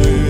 Avenue.